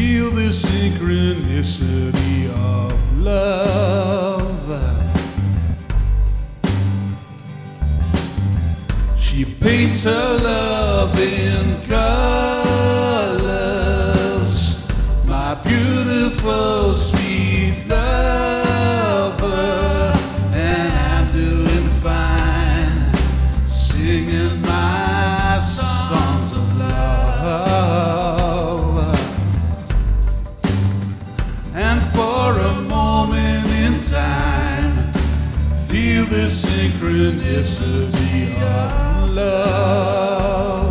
feel the synchronicity of love. She paints her love in colors, my beautiful sweet lover, and I'm doing fine singing my. And for a moment in time, feel the synchronicity of love.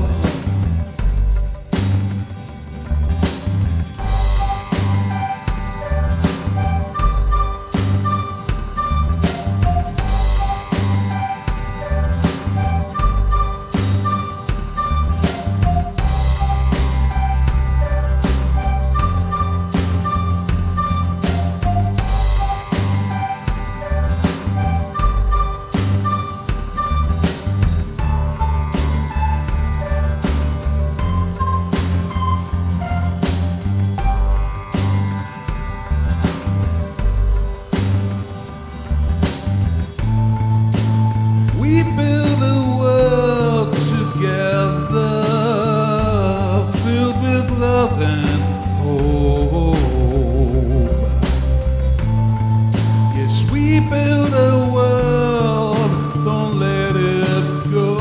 World, don't let it go.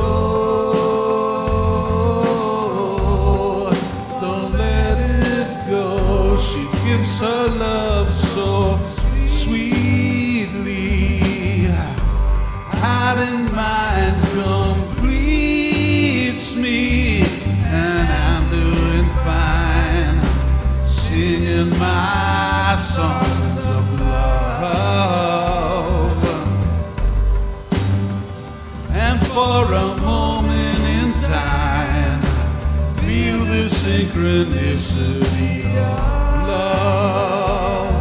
Don't let it go. She gives her love so sweetly heart and mind completes me, and I'm doing fine, singing my songs of love. For a moment in time, feel the synchronicity of love.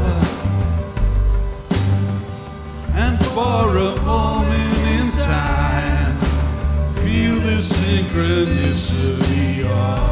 And for a moment in time, feel the synchronicity of